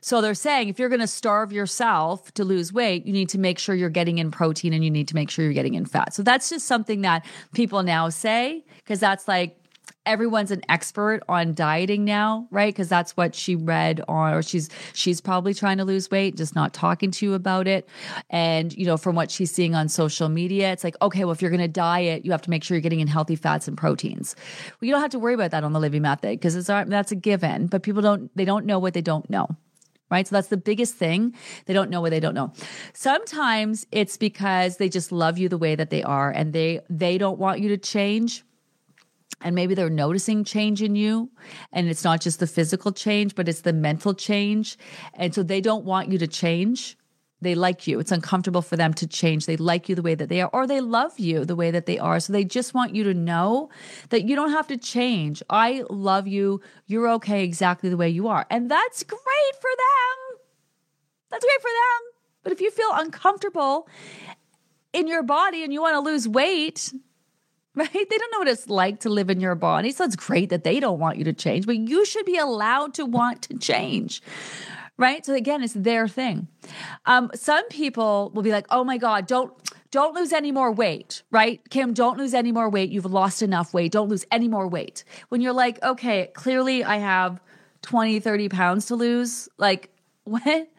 So they're saying if you're going to starve yourself to lose weight, you need to make sure you're getting in protein and you need to make sure you're getting in fat. So that's just something that people now say because that's like everyone's an expert on dieting now, right? Because that's what she read on, or she's she's probably trying to lose weight, just not talking to you about it. And you know, from what she's seeing on social media, it's like, okay, well, if you're going to diet, you have to make sure you're getting in healthy fats and proteins. Well, you don't have to worry about that on the Livy Method because it's um, that's a given. But people don't they don't know what they don't know right? So that's the biggest thing. They don't know what they don't know. Sometimes it's because they just love you the way that they are and they they don't want you to change and maybe they're noticing change in you. And it's not just the physical change but it's the mental change. And so they don't want you to change. They like you. It's uncomfortable for them to change. They like you the way that they are or they love you the way that they are. So they just want you to know that you don't have to change. I love you. You're okay exactly the way you are. And that's great for them. That's great for them. But if you feel uncomfortable in your body and you want to lose weight [laughs] right? They don't know what it's like to live in your body. So it's great that they don't want you to change, but you should be allowed to want to change. Right. So again, it's their thing. Um, some people will be like, oh my God, don't don't lose any more weight, right? Kim, don't lose any more weight. You've lost enough weight. Don't lose any more weight. When you're like, okay, clearly I have 20, 30 pounds to lose. Like, [laughs] what?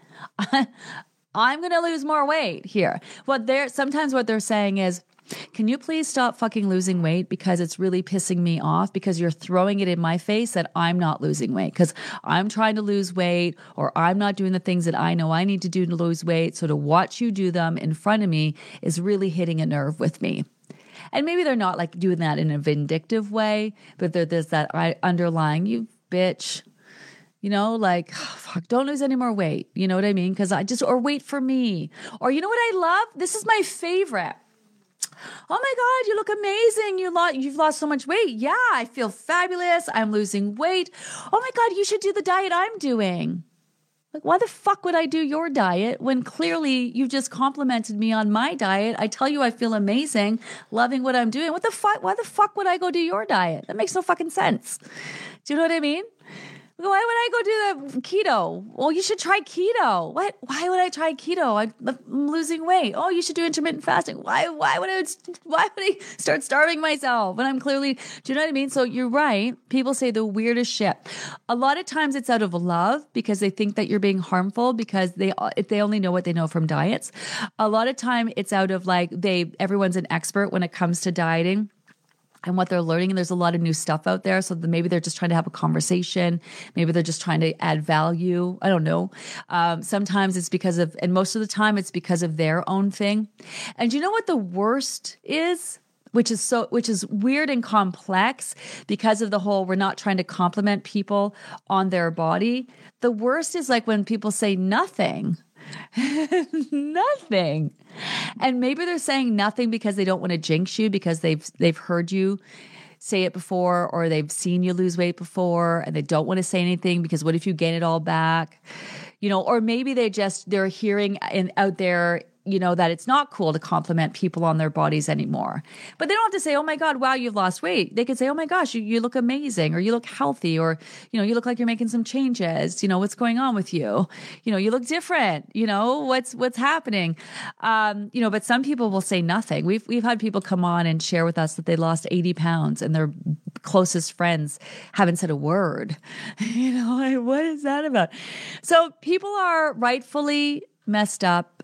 I'm going to lose more weight here. What they're sometimes what they're saying is, Can you please stop fucking losing weight because it's really pissing me off because you're throwing it in my face that I'm not losing weight because I'm trying to lose weight or I'm not doing the things that I know I need to do to lose weight. So to watch you do them in front of me is really hitting a nerve with me. And maybe they're not like doing that in a vindictive way, but there's that underlying, you bitch, you know, like, [sighs] fuck, don't lose any more weight. You know what I mean? Because I just, or wait for me. Or you know what I love? This is my favorite. Oh my God, you look amazing. You lost, you've lost so much weight. Yeah, I feel fabulous. I'm losing weight. Oh my God, you should do the diet I'm doing. Like, why the fuck would I do your diet when clearly you just complimented me on my diet? I tell you I feel amazing, loving what I'm doing. What the fuck? Why the fuck would I go do your diet? That makes no fucking sense. Do you know what I mean? Why would I go do the keto? Well, you should try keto. What? Why would I try keto? I'm losing weight. Oh, you should do intermittent fasting. Why? Why would I? Why would I start starving myself when I'm clearly? Do you know what I mean? So you're right. People say the weirdest shit. A lot of times it's out of love because they think that you're being harmful because they if they only know what they know from diets. A lot of time it's out of like they everyone's an expert when it comes to dieting and what they're learning. And there's a lot of new stuff out there. So maybe they're just trying to have a conversation. Maybe they're just trying to add value. I don't know. Um, sometimes it's because of, and most of the time it's because of their own thing. And you know what the worst is? Which is so, which is weird and complex because of the whole, we're not trying to compliment people on their body. The worst is like when people say nothing. [laughs] nothing. And maybe they're saying nothing because they don't want to jinx you because they've they've heard you say it before or they've seen you lose weight before and they don't want to say anything because what if you gain it all back? You know, or maybe they just they're hearing in out there you know, that it's not cool to compliment people on their bodies anymore. But they don't have to say, oh my God, wow, you've lost weight. They could say, oh my gosh, you, you look amazing, or you look healthy, or, you know, you look like you're making some changes. You know, what's going on with you? You know, you look different. You know, what's, what's happening? Um, you know, but some people will say nothing. We've, we've had people come on and share with us that they lost 80 pounds and their closest friends haven't said a word. [laughs] you know, like, what is that about? So people are rightfully messed up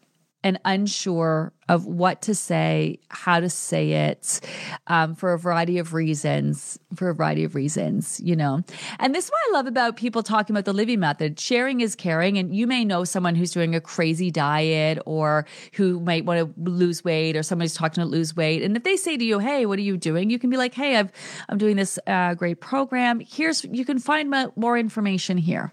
and unsure of what to say, how to say it, um, for a variety of reasons. For a variety of reasons, you know. And this is what I love about people talking about the Livy method. Sharing is caring, and you may know someone who's doing a crazy diet or who might want to lose weight, or somebody's talking to lose weight. And if they say to you, "Hey, what are you doing?" You can be like, "Hey, I've I'm doing this uh, great program. Here's you can find more information here."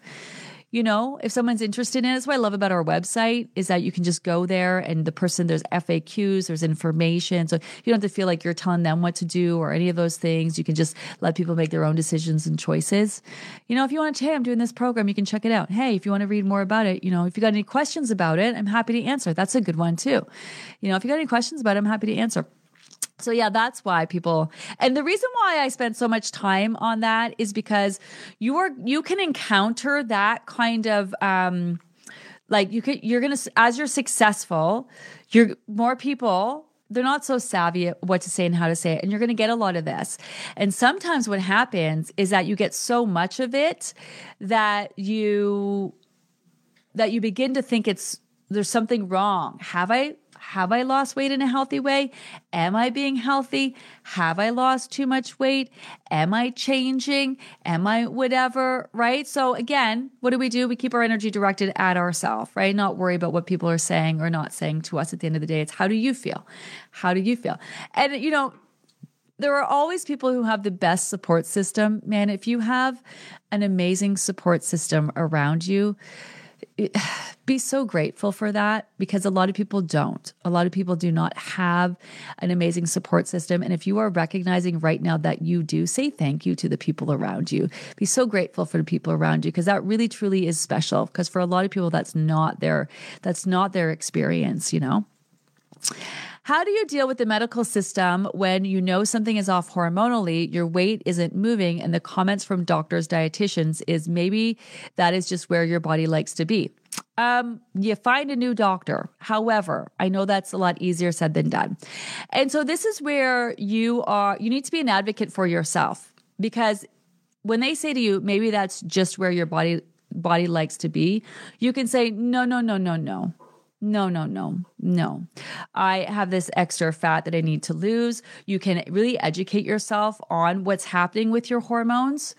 You know, if someone's interested in it, that's what I love about our website is that you can just go there and the person, there's FAQs, there's information. So you don't have to feel like you're telling them what to do or any of those things. You can just let people make their own decisions and choices. You know, if you want to, hey, I'm doing this program, you can check it out. Hey, if you want to read more about it, you know, if you got any questions about it, I'm happy to answer. That's a good one too. You know, if you got any questions about it, I'm happy to answer. So yeah, that's why people and the reason why I spent so much time on that is because you are you can encounter that kind of um like you could you're going to as you're successful, you're more people they're not so savvy at what to say and how to say it. And you're going to get a lot of this. And sometimes what happens is that you get so much of it that you that you begin to think it's there's something wrong. Have I have I lost weight in a healthy way? Am I being healthy? Have I lost too much weight? Am I changing? Am I whatever? Right. So again, what do we do? We keep our energy directed at ourselves, right? Not worry about what people are saying or not saying to us at the end of the day. It's how do you feel? How do you feel? And, you know, there are always people who have the best support system. Man, if you have an amazing support system around you, be so grateful for that because a lot of people don't. A lot of people do not have an amazing support system. And if you are recognizing right now that you do, say thank you to the people around you. Be so grateful for the people around you because that really truly is special. Because for a lot of people, that's not their that's not their experience, you know? How do you deal with the medical system when you know something is off hormonally, your weight isn't moving, and the comments from doctors, dietitians is maybe that is just where your body likes to be? Um, you find a new doctor. However, I know that's a lot easier said than done. And so this is where you are, you need to be an advocate for yourself because when they say to you, maybe that's just where your body body likes to be, you can say, no, no, no, no, no. No, no, no. no. I have this extra fat that I need to lose. You can really educate yourself on what's happening with your hormones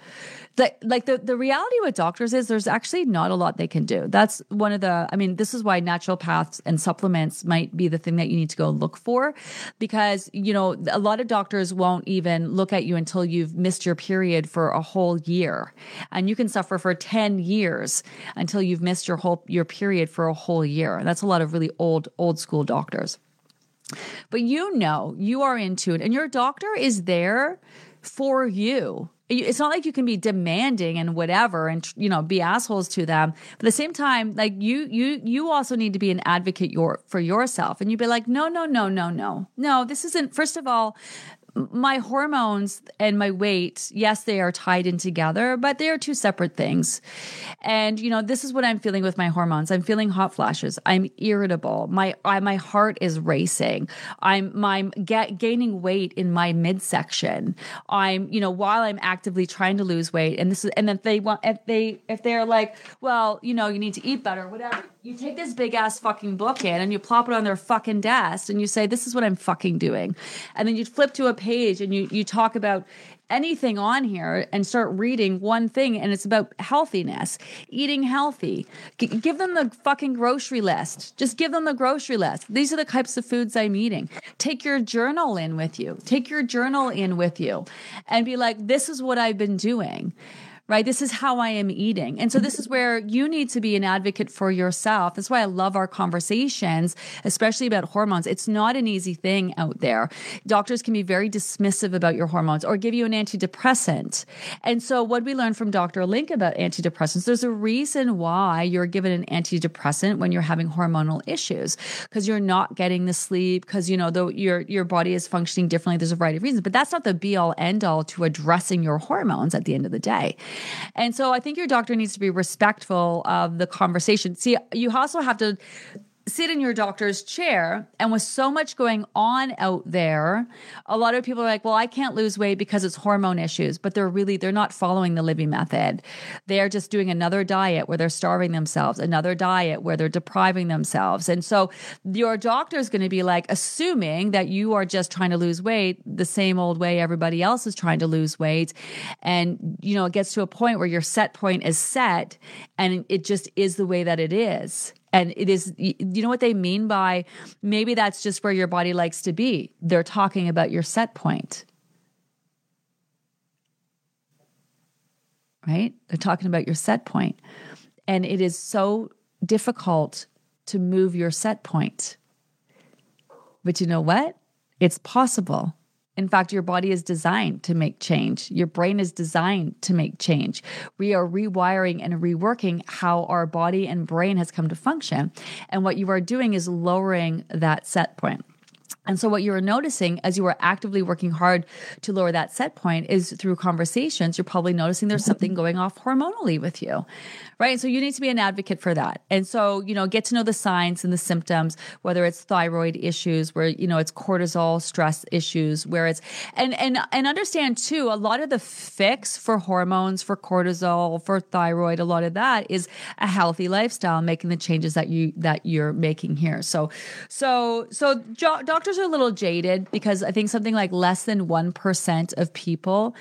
the, like the, the reality with doctors is there's actually not a lot they can do. That's one of the, I mean, this is why naturopaths and supplements might be the thing that you need to go look for because, you know, a lot of doctors won't even look at you until you've missed your period for a whole year. And you can suffer for 10 years until you've missed your whole, your period for a whole year. And that's a lot of really old, old school doctors. But you know, you are in tune and your doctor is there for you it's not like you can be demanding and whatever and you know be assholes to them. But at the same time like you you you also need to be an advocate your for yourself. And you'd be like no no no no no. No this isn't first of all my hormones and my weight, yes, they are tied in together, but they are two separate things. And you know, this is what I'm feeling with my hormones. I'm feeling hot flashes. I'm irritable. My I, my heart is racing. I'm my get, gaining weight in my midsection. I'm you know while I'm actively trying to lose weight, and this is and if they want if they if they're like, well, you know, you need to eat better, whatever you take this big ass fucking book in and you plop it on their fucking desk and you say, This is what I'm fucking doing. And then you flip to a page and you you talk about anything on here and start reading one thing and it's about healthiness, eating healthy. G- give them the fucking grocery list. Just give them the grocery list. These are the types of foods I'm eating. Take your journal in with you. Take your journal in with you and be like, this is what I've been doing right? This is how I am eating. And so this is where you need to be an advocate for yourself. That's why I love our conversations, especially about hormones. It's not an easy thing out there. Doctors can be very dismissive about your hormones or give you an antidepressant. And so what we learned from Dr. Link about antidepressants, there's a reason why you're given an antidepressant when you're having hormonal issues because you're not getting the sleep because you know the, your your body is functioning differently. There's a variety of reasons, but that's not the be all end all to addressing your hormones at the end of the day. And so I think your doctor needs to be respectful of the conversation. See, you also have to sit in your doctor's chair and with so much going on out there a lot of people are like well i can't lose weight because it's hormone issues. But they're really they're not following the Livy method. They're just doing another diet where they're starving themselves another diet where they're depriving themselves. And so your doctor is going to be like assuming that you are just trying to lose weight the same old way everybody else is trying to lose weight. And you know it gets to a point where your set point is set and it just is the way that it is and it is, you know what they mean by maybe that's just where your body likes to be. They're talking about your set point. Right? They're talking about your set point. And it is so difficult to move your set point. But you know what? It's possible. In fact, your body is designed to make change. Your brain is designed to make change. We are rewiring and reworking how our body and brain has come to function. And what you are doing is lowering that set point. And so, what you are noticing as you are actively working hard to lower that set point is through conversations, you're probably noticing there's something going off hormonally with you, right? So, you need to be an advocate for that. And so, you know, get to know the signs and the symptoms, whether it's thyroid issues, where, you know, it's cortisol, stress issues, where it's, and, and, and understand too, a lot of the fix for hormones, for cortisol, for thyroid, a lot of that is a healthy lifestyle, making the changes that you, that you're making here. So, so, so, doctor doctors a little jaded because I think something like less than 1% of people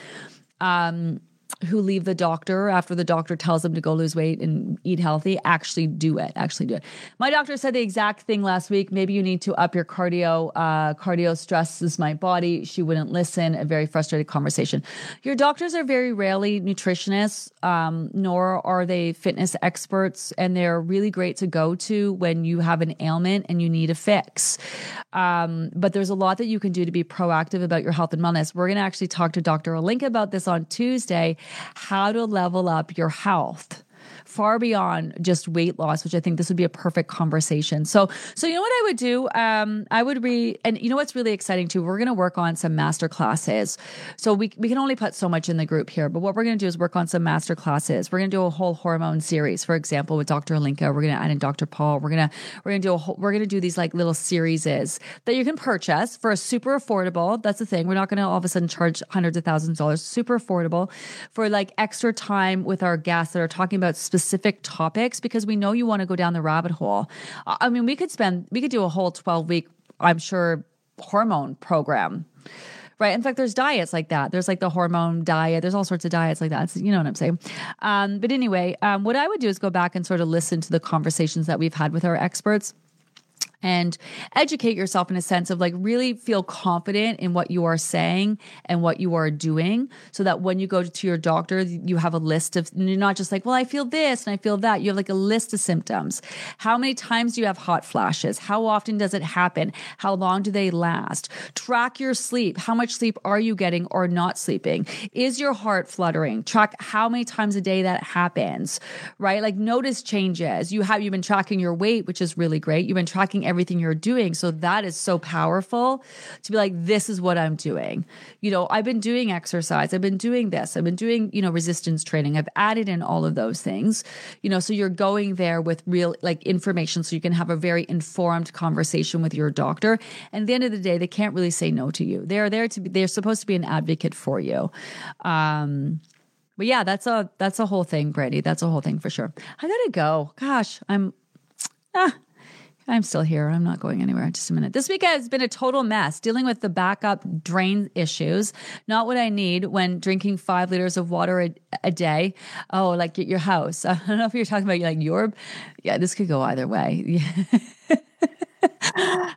um, who leave the doctor after the doctor tells them to go lose weight and eat healthy actually do it actually do it. My doctor said the exact thing last week. Maybe you need to up your cardio uh, cardio stresses my body. She wouldn't listen. A very frustrated conversation. Your doctors are very rarely nutritionists um, nor are they fitness experts and they're really great to go to when you have an ailment and you need a fix. Um, but there's a lot that you can do to be proactive about your health and wellness. We're going to actually talk to dr alinka about this on tuesday how to level up your health far beyond just weight loss, which I think this would be a perfect conversation. So, so you know what I would do? Um, I would read, and you know what's really exciting too? We're going to work on some master classes. So we we can only put so much in the group here, but what we're going to do is work on some master classes. We're going to do a whole hormone series, for example, with Dr. Alinka. We're going to add in Dr. Paul. We're gonna we're gonna do a whole, we're going to do these like little series that you can purchase for a super affordable. That's the thing. We're not going to all of a sudden charge hundreds of thousands of dollars. Super affordable for like extra time with our guests that are talking about specific specific topics because we know you want to go down the rabbit hole. I mean, we could spend, we could do a whole 12 week, I'm sure, hormone program right? In fact, there's diets like that. There's like the hormone diet. There's all sorts of diets like that. It's, you know what I'm saying? Um, but anyway, um, what I would do is go back and sort of listen to the conversations that we've had with our experts and educate yourself in a sense of like really feel confident in what you are saying and what you are doing so that when you go to your doctor you have a list of you're not just like well i feel this and i feel that. You have like a list of symptoms. How many times do you have hot flashes? How often does it happen? How long do they last? Track your sleep. How much sleep are you getting or not sleeping? Is your heart fluttering? Track how many times a day that happens right? Like notice changes. You have you've been tracking your weight which is really great. You've been tracking everything you're doing. So that is so powerful to be like, this is what I'm doing. You know, I've been doing exercise, I've been doing this, I've been doing, you know, resistance training, I've added in all of those things, you know, so you're going there with real like information so you can have a very informed conversation with your doctor. And at the end of the day, they can't really say no to you. They're there to be, they're supposed to be an advocate for you. Um, but yeah, that's a that's a whole thing, Brady. That's a whole thing for sure. I gotta go. Gosh, I'm ah, I'm still here. I'm not going anywhere. Just a minute. This week has been a total mess dealing with the backup drain issues. Not what I need when drinking five liters of water a, a day. Oh, like at your house. [laughs] I don't know if you're talking about like your. Yeah, this could go either way. [laughs]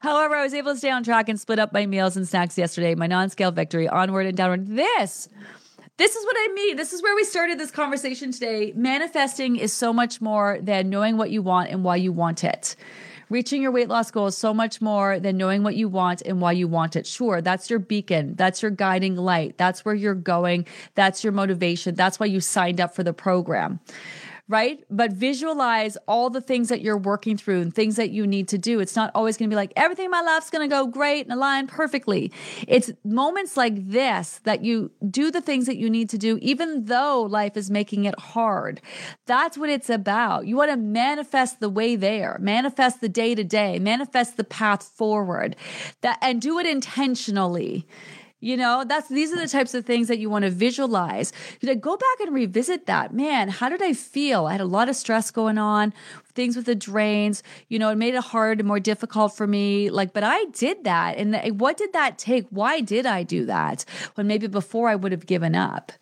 However, I was able to stay on track and split up my meals and snacks yesterday. My non-scale victory, onward and downward. This this is what I mean. This is where we started this conversation today. Manifesting is so much more than knowing what you want and why you want it. Reaching your weight loss goal is so much more than knowing what you want and why you want it. Sure, that's your beacon. That's your guiding light. That's where you're going. That's your motivation. That's why you signed up for the program right? But visualize all the things that you're working through and things that you need to do. It's not always going to be like everything in my life's going to go great and align perfectly. It's moments like this that you do the things that you need to do, even though life is making it hard. That's what it's about. You want to manifest the way there, manifest the day to day, manifest the path forward that, and do it intentionally. You know, that's these are the types of things that you want to visualize. You know, go back and revisit that. Man, how did I feel? I had a lot of stress going on, things with the drains. You know, it made it hard and more difficult for me. Like, but I did that. And eh, what did that take? Why did I do that? When maybe before I would have given up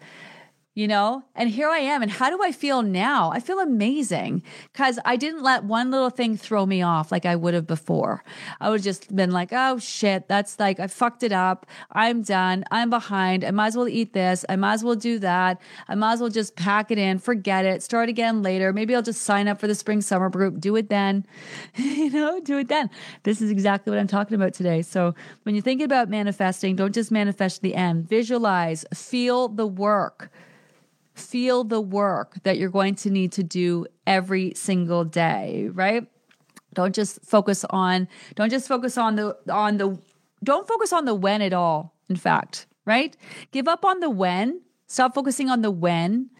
you know? And here I am. And how do I feel now? I feel amazing because I didn't let one little thing throw me off like I would have before. I would just been like, oh shit, that's like, I fucked it up. I'm done. I'm behind. I might as well eat this. I might as well do that. I might as well just pack it in, forget it, start again later. Maybe I'll just sign up for the spring summer group, do it then. [laughs] you know, do it then. This is exactly what I'm talking about today. So when you're thinking about manifesting, don't just manifest the end, visualize, feel the work feel the work that you're going to need to do every single day, right? Don't just focus on don't just focus on the on the don't focus on the when at all, in fact, right? Give up on the when, stop focusing on the when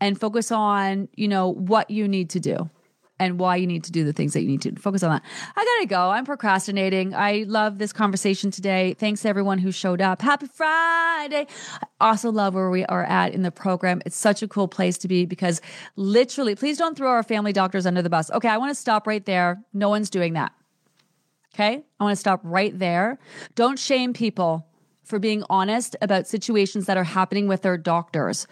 and focus on, you know, what you need to do and why you need to do the things that you need to focus on that. I gotta go. I'm procrastinating. I love this conversation today. Thanks to everyone who showed up. Happy Friday. I also love where we are at in the program. It's such a cool place to be because literally, please don't throw our family doctors under the bus. Okay, I wanna stop right there. No one's doing that. Okay, I wanna stop right there. Don't shame people for being honest about situations that are happening with their doctors.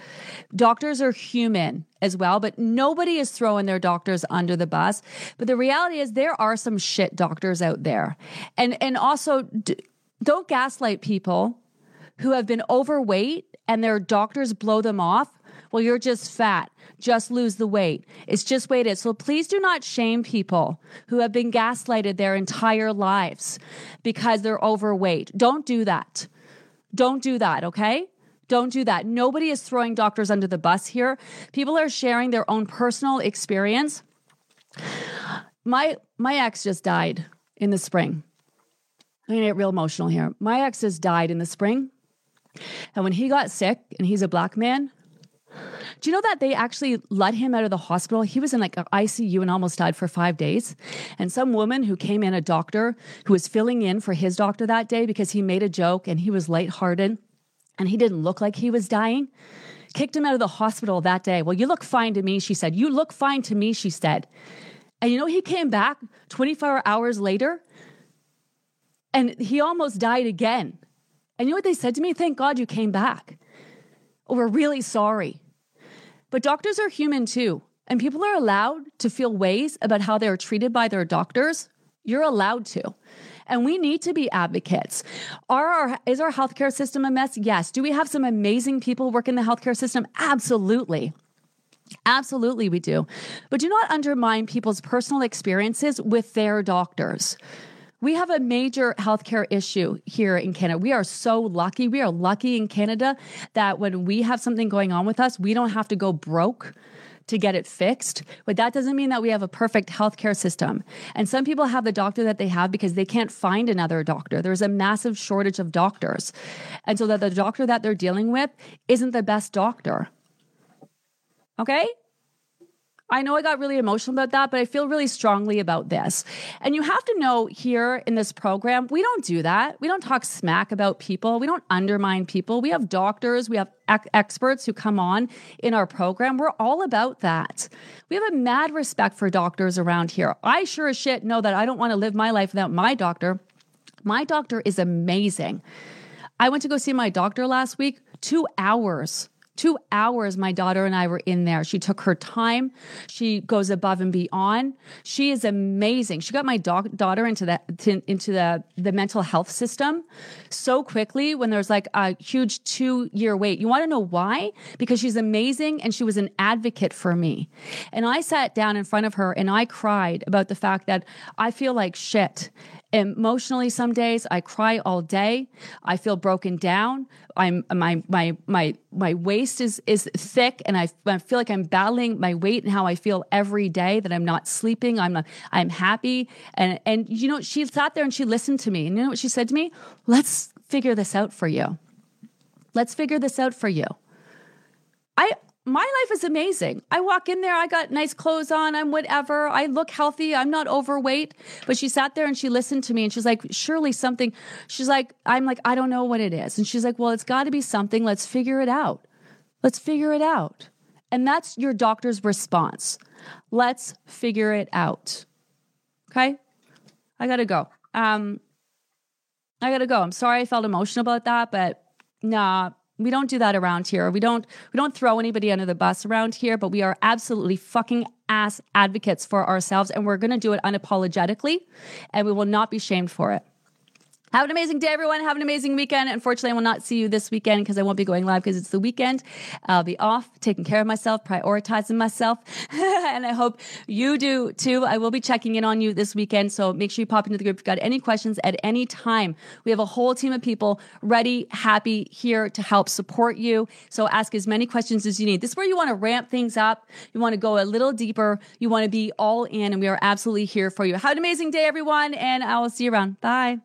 Doctors are human as well, but nobody is throwing their doctors under the bus. But the reality is there are some shit doctors out there. And and also d- don't gaslight people who have been overweight and their doctors blow them off. Well, you're just fat. Just lose the weight. It's just weighted. So please do not shame people who have been gaslighted their entire lives because they're overweight. Don't do that. Don't do that, okay? Don't do that. Nobody is throwing doctors under the bus here. People are sharing their own personal experience. My my ex just died in the spring. I'm gonna get real emotional here. My ex has died in the spring. And when he got sick, and he's a black man, do you know that they actually let him out of the hospital? He was in like an ICU and almost died for five days. And some woman who came in, a doctor who was filling in for his doctor that day because he made a joke and he was lighthearted and he didn't look like he was dying, kicked him out of the hospital that day. Well, you look fine to me, she said. You look fine to me, she said. And you know, he came back 24 hours later and he almost died again. And you know what they said to me? Thank God you came back. Oh, we're really sorry. But doctors are human too. And people are allowed to feel ways about how they're treated by their doctors. You're allowed to. And we need to be advocates. Are our, is our healthcare system a mess? Yes. Do we have some amazing people work in the healthcare system? Absolutely. Absolutely, we do. But do not undermine people's personal experiences with their doctors. We have a major healthcare issue here in Canada. We are so lucky. We are lucky in Canada that when we have something going on with us, we don't have to go broke to get it fixed. But that doesn't mean that we have a perfect healthcare system. And some people have the doctor that they have because they can't find another doctor. There's a massive shortage of doctors. And so that the doctor that they're dealing with isn't the best doctor. Okay? I know I got really emotional about that, but I feel really strongly about this. And you have to know here in this program, we don't do that. We don't talk smack about people. We don't undermine people. We have doctors, we have experts who come on in our program. We're all about that. We have a mad respect for doctors around here. I sure as shit know that I don't want to live my life without my doctor. My doctor is amazing. I went to go see my doctor last week, two hours two hours my daughter and i were in there. She took her time. She goes above and beyond. She is amazing. She got my do- daughter into the to, into the the mental health system so quickly when there's like a huge two year wait. You want to know why? Because she's amazing and she was an advocate for me. And i sat down in front of her and i cried about the fact that i feel like shit emotionally some days. I cry all day. I feel broken down. I'm my my my my waist is is thick and I, I feel like i'm battling my weight and how i feel every day that i'm not sleeping. I'm not, i'm happy. And and you know she sat there and she listened to me. And you know what she said to me? Let's figure this out for you. Let's figure this out for you. I my life is amazing. I walk in there, I got nice clothes on, I'm whatever. I look healthy, I'm not overweight. But she sat there and she listened to me and she's like, surely something. She's like, I'm like, I don't know what it is. And she's like, well, it's got to be something. Let's figure it out. Let's figure it out. And that's your doctor's response. Let's figure it out. Okay? I got to go. Um, I got to go. I'm sorry I felt emotional about that, but nah, we don't do that around here. We don't we don't throw anybody under the bus around here, but we are absolutely fucking ass advocates for ourselves and we're going to do it unapologetically and we will not be shamed for it. Have an amazing day, everyone. Have an amazing weekend. Unfortunately, I will not see you this weekend because I won't be going live because it's the weekend. I'll be off, taking care of myself, prioritizing myself. [laughs] and I hope you do too. I will be checking in on you this weekend. So make sure you pop into the group if you've got any questions at any time. We have a whole team of people ready, happy, here to help support you. So ask as many questions as you need. This is where you want to ramp things up. You want to go a little deeper. You want to be all in, and we are absolutely here for you. Have an amazing day, everyone. And I will see you around. Bye.